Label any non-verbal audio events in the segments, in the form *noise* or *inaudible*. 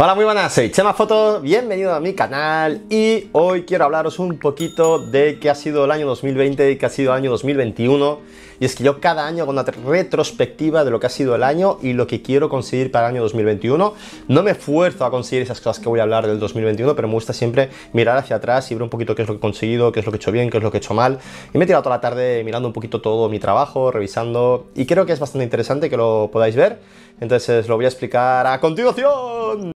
Hola, muy buenas, soy Chema Foto, bienvenido a mi canal y hoy quiero hablaros un poquito de qué ha sido el año 2020 y qué ha sido el año 2021 y es que yo cada año hago una retrospectiva de lo que ha sido el año y lo que quiero conseguir para el año 2021 no me esfuerzo a conseguir esas cosas que voy a hablar del 2021 pero me gusta siempre mirar hacia atrás y ver un poquito qué es lo que he conseguido, qué es lo que he hecho bien, qué es lo que he hecho mal. Y me he tirado toda la tarde mirando un poquito todo mi trabajo, revisando y creo que es bastante interesante que lo podáis ver. Entonces lo voy a explicar a continuación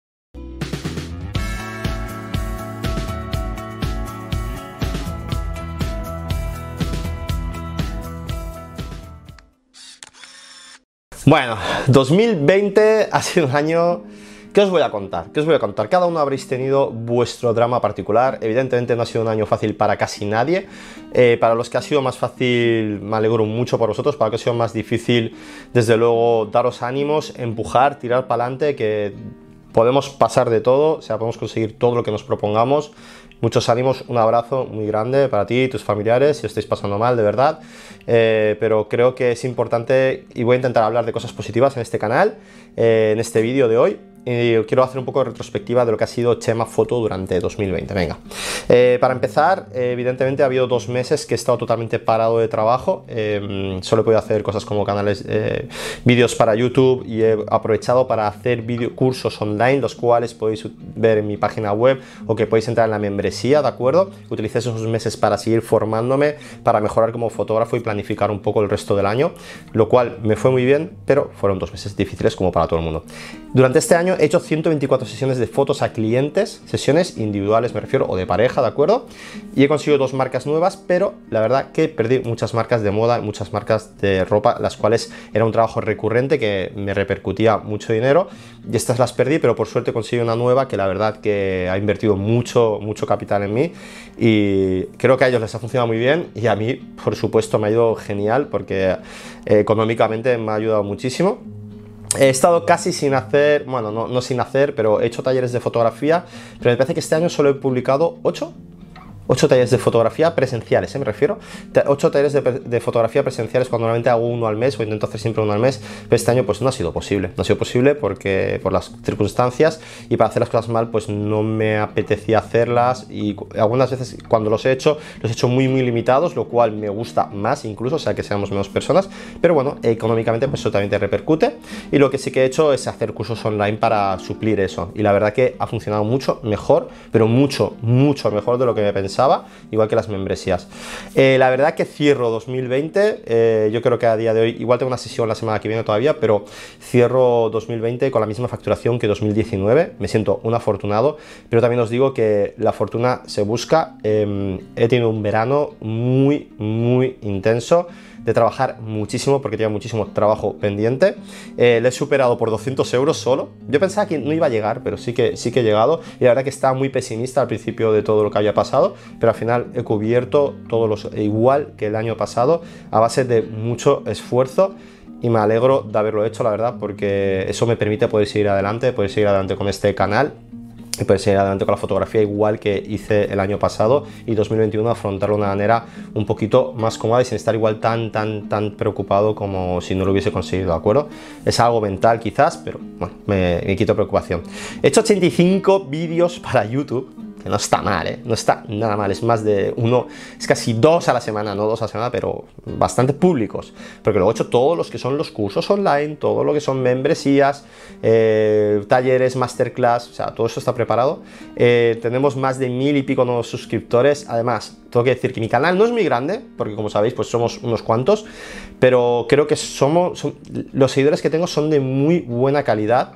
Bueno, 2020 ha sido un año... ¿Qué os voy a contar? ¿Qué os voy a contar? Cada uno habréis tenido vuestro drama particular. Evidentemente no ha sido un año fácil para casi nadie. Eh, para los que ha sido más fácil, me alegro mucho por vosotros. Para los que ha sido más difícil, desde luego, daros ánimos, empujar, tirar para adelante, que podemos pasar de todo, o sea, podemos conseguir todo lo que nos propongamos. Muchos ánimos, un abrazo muy grande para ti y tus familiares si estáis pasando mal, de verdad. Eh, pero creo que es importante y voy a intentar hablar de cosas positivas en este canal, eh, en este vídeo de hoy y quiero hacer un poco de retrospectiva de lo que ha sido Chema Foto durante 2020. Venga, eh, para empezar, evidentemente ha habido dos meses que he estado totalmente parado de trabajo. Em, solo he podido hacer cosas como canales, eh, vídeos para YouTube y he aprovechado para hacer video, cursos online, los cuales podéis ver en mi página web o que podéis entrar en la membresía, ¿de acuerdo? Utilicé esos meses para seguir formándome, para mejorar como fotógrafo y planificar un poco el resto del año, lo cual me fue muy bien, pero fueron dos meses difíciles como para todo el mundo. Durante este año he hecho 124 sesiones de fotos a clientes, sesiones individuales me refiero, o de pareja, ¿de acuerdo? Y he conseguido dos marcas nuevas, pero la verdad que perdí muchas marcas de moda, muchas marcas de ropa, las cuales era un trabajo recurrente que me repercutía mucho dinero y estas las perdí, pero por suerte conseguí una nueva que la verdad que ha invertido mucho, mucho capital en mí y creo que a ellos les ha funcionado muy bien y a mí, por supuesto, me ha ido genial porque eh, económicamente me ha ayudado muchísimo. He estado casi sin hacer, bueno, no, no, sin hacer, pero he hecho talleres de fotografía, pero me parece que este año solo he publicado 8 8 talleres de fotografía presenciales, ¿eh? me refiero. 8 talleres de, fotografía presenciales cuando normalmente hago uno al mes o intento hacer siempre uno al mes, pero este año pues no ha sido posible. No ha sido posible porque por las circunstancias y para hacer las cosas mal pues no me apetecía hacerlas y algunas veces cuando los he hecho los he hecho muy muy limitados, lo cual me gusta más incluso, o sea que seamos menos personas, pero bueno, económicamente pues eso también te repercute y lo que sí que he hecho es hacer cursos online para suplir eso y la verdad que ha funcionado mucho mejor, pero mucho, mucho mejor de lo que me igual que las membresías. Eh, la verdad que cierro 2020, eh, yo creo que a día de hoy, igual tengo una sesión la semana que viene todavía, pero cierro 2020 con la misma facturación que 2019, me siento un afortunado, pero también os digo que la fortuna se busca, em, he tenido un verano muy, muy intenso, de trabajar muchísimo porque tenía muchísimo trabajo pendiente. Eh, le he superado por 200 euros solo. Yo pensaba que no iba a llegar, pero sí que, sí que he llegado. Y la verdad que estaba muy pesimista al principio de todo lo que había pasado, pero al final he cubierto todos los igual que el año pasado a base de mucho esfuerzo y me alegro de haberlo hecho, la verdad, porque eso me permite poder seguir adelante, poder seguir adelante con este canal y poder seguir adelante con la fotografía igual que hice el año pasado y 2021 afrontarlo de una manera un poquito más cómoda y sin estar igual tan tan tan preocupado como si no lo hubiese conseguido, ¿de acuerdo? Es algo mental quizás, pero bueno, me, me quito preocupación. He hecho 85 vídeos para YouTube no está mal, ¿eh? no está nada mal, es más de uno, es casi dos a la semana, no dos a la semana, pero bastante públicos, porque luego he hecho todos los que son los cursos online, todo lo que son membresías, eh, talleres, masterclass, o sea, todo eso está preparado. Eh, tenemos más de mil y pico nuevos suscriptores, además, tengo que decir que mi canal no es muy grande, porque como sabéis, pues somos unos cuantos, pero creo que somos, los seguidores que tengo son de muy buena calidad,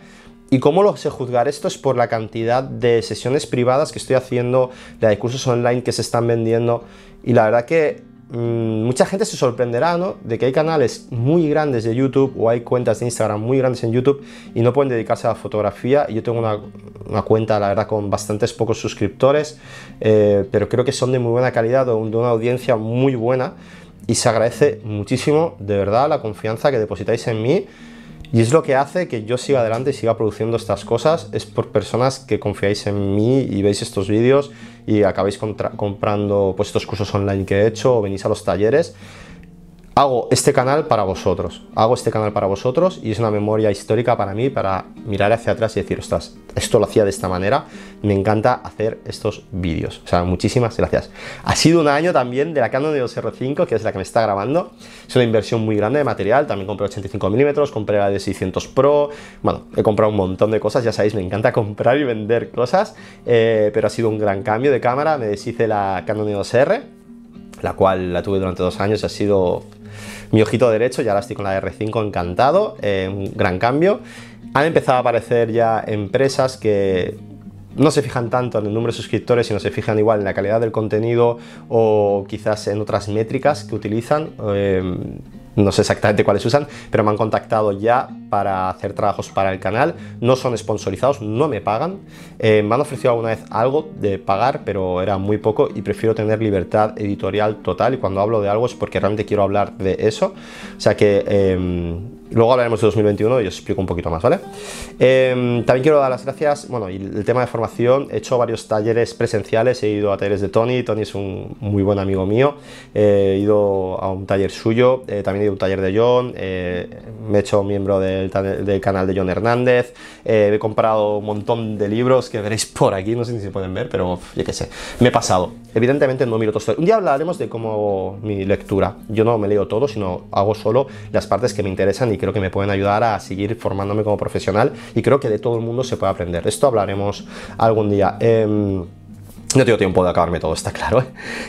¿Y cómo lo sé juzgar? Esto es por la cantidad de sesiones privadas que estoy haciendo, de cursos online que se están vendiendo. Y la verdad que mm, mucha gente se sorprenderá. De que hay canales muy grandes de YouTube o hay cuentas de Instagram muy grandes en YouTube y no pueden dedicarse a la fotografía. Yo tengo una, cuenta, la verdad, con bastantes pocos suscriptores, eh, pero creo que son de muy buena calidad, de una audiencia muy buena. Y se agradece muchísimo, de verdad, la confianza que depositáis en mí y es lo que hace que yo siga adelante y siga produciendo estas cosas, es por personas que confiáis en mí y veis estos vídeos y acabáis comprando pues, estos cursos online que he hecho o venís a los talleres. Hago este canal para vosotros. Hago este canal para vosotros y es una memoria histórica para mí para mirar hacia atrás y decir, ostras, esto lo hacía de esta manera. Me encanta hacer estos vídeos. O sea, muchísimas gracias. Ha sido un año también de la Canon EOS R5, que es la que me está grabando. Es una inversión muy grande de material. También compré 85 mm, compré la de 600 Pro. Bueno, he comprado un montón de cosas. Ya sabéis, me encanta *laughs* comprar y vender cosas. Eh, pero ha sido un gran cambio de cámara. Me deshice la Canon EOS R, la cual la tuve durante dos años. Ha sido mi ojito derecho, ya ahora estoy con la R5 encantado, eh, un gran cambio. Han empezado a aparecer ya empresas que no se fijan tanto en el número de suscriptores, sino se fijan igual en la calidad del contenido o quizás en otras métricas que utilizan. Eh, no sé exactamente cuáles usan, pero me han contactado ya para hacer trabajos para el canal. No son sponsorizados, no me pagan. Eh, me han ofrecido alguna vez algo de pagar, pero era muy poco y prefiero tener libertad editorial total. Y cuando hablo de algo es porque realmente quiero hablar de eso. O sea que em, Luego hablaremos de 2021 y os explico un poquito más, ¿vale? Em, también quiero dar las gracias, bueno, y el tema de formación, he hecho varios talleres presenciales, he ido a talleres de Tony, Tony es un muy buen amigo mío, he ido a un taller suyo, eh, también he ido a un taller de John, eh, me he hecho miembro del, canal de John Hernández, eh, he comprado un montón de libros que veréis por aquí, no sé si se pueden ver, pero yo qué sé, me he pasado. Evidentemente no miro todo. Un día hablaremos de cómo mi lectura, yo no me leo todo, sino hago solo las partes que me interesan creo que me pueden ayudar a seguir formándome como profesional y creo que de todo el mundo se puede aprender. Esto hablaremos algún día. Em, no tengo tiempo de acabarme todo, está claro. ¿eh?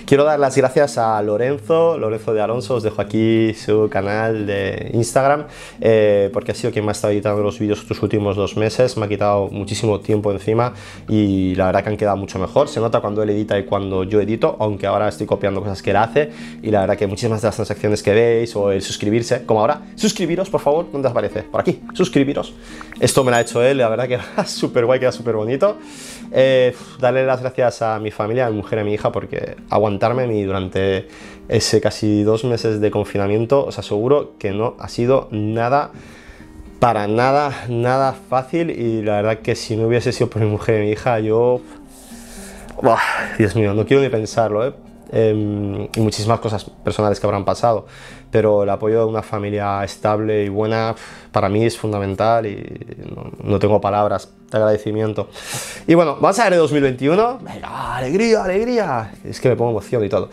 Quiero dar las gracias a Lorenzo, Lorenzo de Alonso, os dejo aquí su canal de Instagram, eh, porque ha sido quien me ha estado editando los vídeos estos últimos dos meses, me ha quitado muchísimo tiempo encima y la verdad que han quedado mucho mejor. Se nota cuando él edita y cuando yo edito, aunque ahora estoy copiando cosas que él hace y la verdad que muchísimas de las transacciones que veis o el suscribirse, como ahora, suscribiros por favor, ¿dónde aparece? Por aquí, suscribiros. Esto me lo ha hecho él, la verdad que súper *laughs* guay, queda súper bonito. Eh, darle las gracias a mi familia, a mi mujer y a mi hija, porque aguantarme durante ese casi dos meses de confinamiento, os aseguro que no ha sido nada, para nada, nada fácil. Y la verdad que si no hubiese sido por mi mujer y mi hija, yo. Dios mío, no quiero ni pensarlo, ¿eh? Em, y muchísimas cosas personales que habrán pasado, pero el apoyo de una familia estable y buena para mí es fundamental y no tengo palabras de agradecimiento. Y bueno, vamos a ver el 2021. Venga, alegría, alegría. Es que me pongo emoción y todo.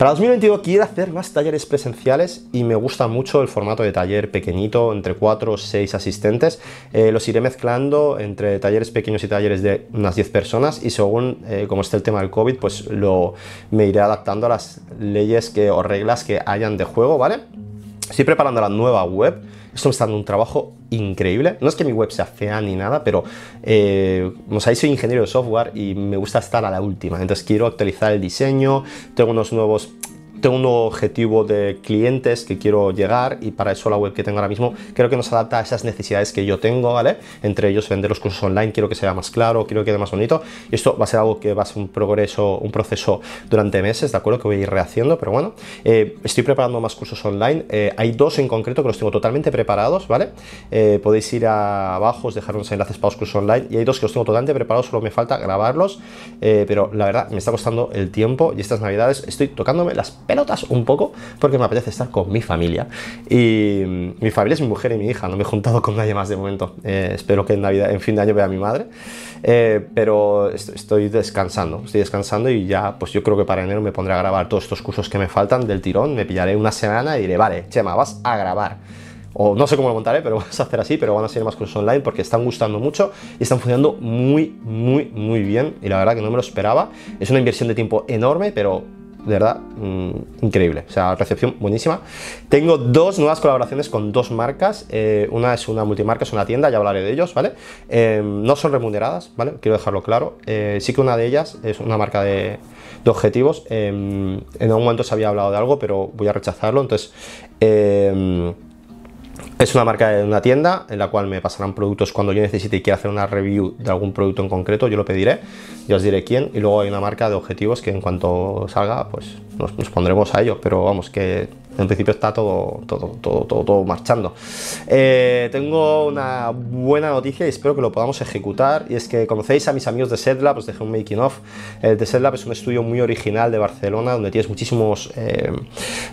Para 2021 quiero hacer más talleres presenciales y me gusta mucho el formato de taller pequeñito, entre 4 o 6 asistentes. Eh, los iré mezclando entre talleres pequeños y talleres de unas 10 personas y según eh, como esté el tema del COVID, pues lo, me iré adaptando a las leyes que, o reglas que hayan de juego, ¿vale? Estoy preparando la nueva web esto me está dando un trabajo increíble. No es que mi web sea fea ni nada, pero eh, soy ingeniero de software y me gusta estar a la última. Entonces quiero actualizar el diseño, tengo unos nuevos tengo un nuevo objetivo de clientes que quiero llegar y para eso la web que tengo ahora mismo creo que nos adapta a esas necesidades que yo tengo, ¿vale? Entre ellos vender los cursos online, quiero que sea más claro, quiero que quede más bonito y esto va a ser algo que va a ser un progreso, un proceso durante meses, ¿de acuerdo? Que voy a ir rehaciendo, pero bueno, eh, estoy preparando más cursos online, eh, hay dos en concreto que los tengo totalmente preparados, ¿vale? Eh, podéis ir abajo, os dejar unos enlaces para los cursos online y hay dos que los tengo totalmente preparados, solo me falta grabarlos, pero la verdad me está costando el tiempo y estas navidades estoy tocándome las pelotas un poco porque me apetece estar con mi familia. Y mi familia es mi mujer y mi hija, no me he juntado con nadie más de momento. Eh, espero que en, Navidad, en fin de año vea a mi madre. Eh, pero estoy descansando, estoy descansando y ya, pues yo creo que para enero me pondré a grabar todos estos cursos que me faltan del tirón. Me pillaré una semana y diré, vale, Chema, vas a grabar o no sé cómo lo montaré, pero *laughs* vamos a hacer así, pero van a ser más cursos online porque están gustando mucho y están funcionando muy, muy, muy bien y la verdad que no me lo esperaba. Es una inversión de tiempo enorme, pero de verdad, mm, increíble. O sea, recepción buenísima. Tengo dos nuevas colaboraciones con dos marcas. Eh, una es una multimarca, es una tienda, ya hablaré de ellos, ¿vale? Em, no son remuneradas, ¿vale? Quiero dejarlo claro. Eh, sí que una de ellas es una marca de, de objetivos. Em, en algún momento se había hablado de algo, pero voy a rechazarlo. Entonces, em, es una marca de una tienda en la cual me pasarán productos cuando yo necesite y quiera hacer una review de algún producto en concreto, yo lo pediré, ya os diré quién. Y luego hay una marca de objetivos que en cuanto salga, pues nos, pondremos a ello. Pero vamos, que en principio está todo, todo, todo, todo, marchando. Eh, tengo una buena noticia y espero que lo podamos ejecutar. Y es que conocéis a mis amigos de SetLab, os dejé un making of. El de SetLab es un estudio muy original de Barcelona donde tienes muchísimos, eh,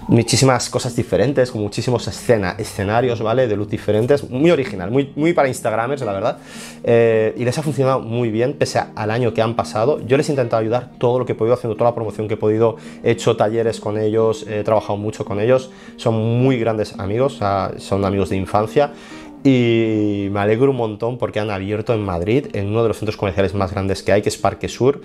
muchísimas cosas diferentes, con muchísimos escena, escenarios, ¿vale? De luz diferentes. Muy original, muy, muy para Instagramers, la verdad. Eh, y les ha funcionado muy bien, pese al año que han pasado. Yo les he intentado ayudar todo lo que he podido, haciendo toda la promoción que he podido. He hecho talleres con ellos, he trabajado mucho con ellos. Son muy grandes amigos, son amigos de infancia y me alegro un montón porque han abierto en Madrid, en uno de los centros comerciales más grandes que hay, que es Parque Sur,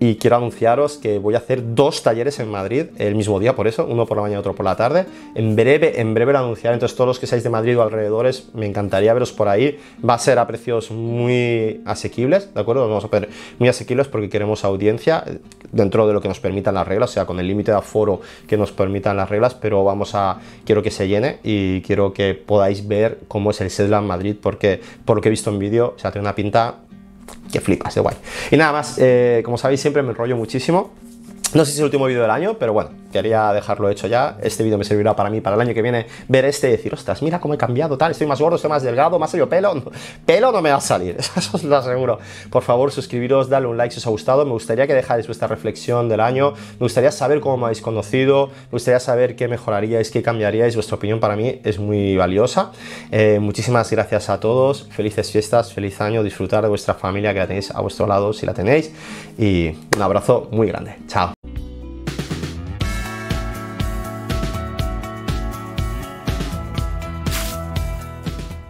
y quiero anunciaros que voy a hacer dos talleres en Madrid el mismo día, por eso, uno por la mañana y otro por la tarde. En breve, en breve lo anunciaré, entonces todos los que seáis de Madrid o alrededores, me encantaría veros por ahí. Va a ser a precios muy asequibles, ¿de acuerdo? Vamos a poner muy asequibles porque queremos audiencia dentro de lo que nos permitan las reglas, o sea, con el límite de aforo que nos permitan las reglas, pero vamos a, quiero que se llene y quiero que podáis ver cómo es el Sedlan Madrid porque por lo que he visto en vídeo, o sea, tiene una pinta que flipas de guay. Y nada más, eh, como sabéis, siempre me enrollo muchísimo. No sé si es el último vídeo del año, pero bueno, quería dejarlo hecho ya. Este vídeo me servirá para mí, para el año que viene, ver este y decir, ostras, mira cómo he cambiado, tal, estoy más gordo, estoy más delgado, más salido pelo. pelo no me va a salir, *laughs* eso os lo aseguro. Por favor, suscribiros, dale un like si os ha gustado. Me gustaría que dejáis vuestra reflexión del año. Me gustaría saber cómo me habéis conocido. Me gustaría saber qué mejoraríais, qué cambiaríais. Vuestra opinión para mí es muy valiosa. Eh, muchísimas gracias a todos. Felices fiestas, feliz año. Disfrutar de vuestra familia que la tenéis a vuestro lado si la tenéis. Y un abrazo muy grande. Chao.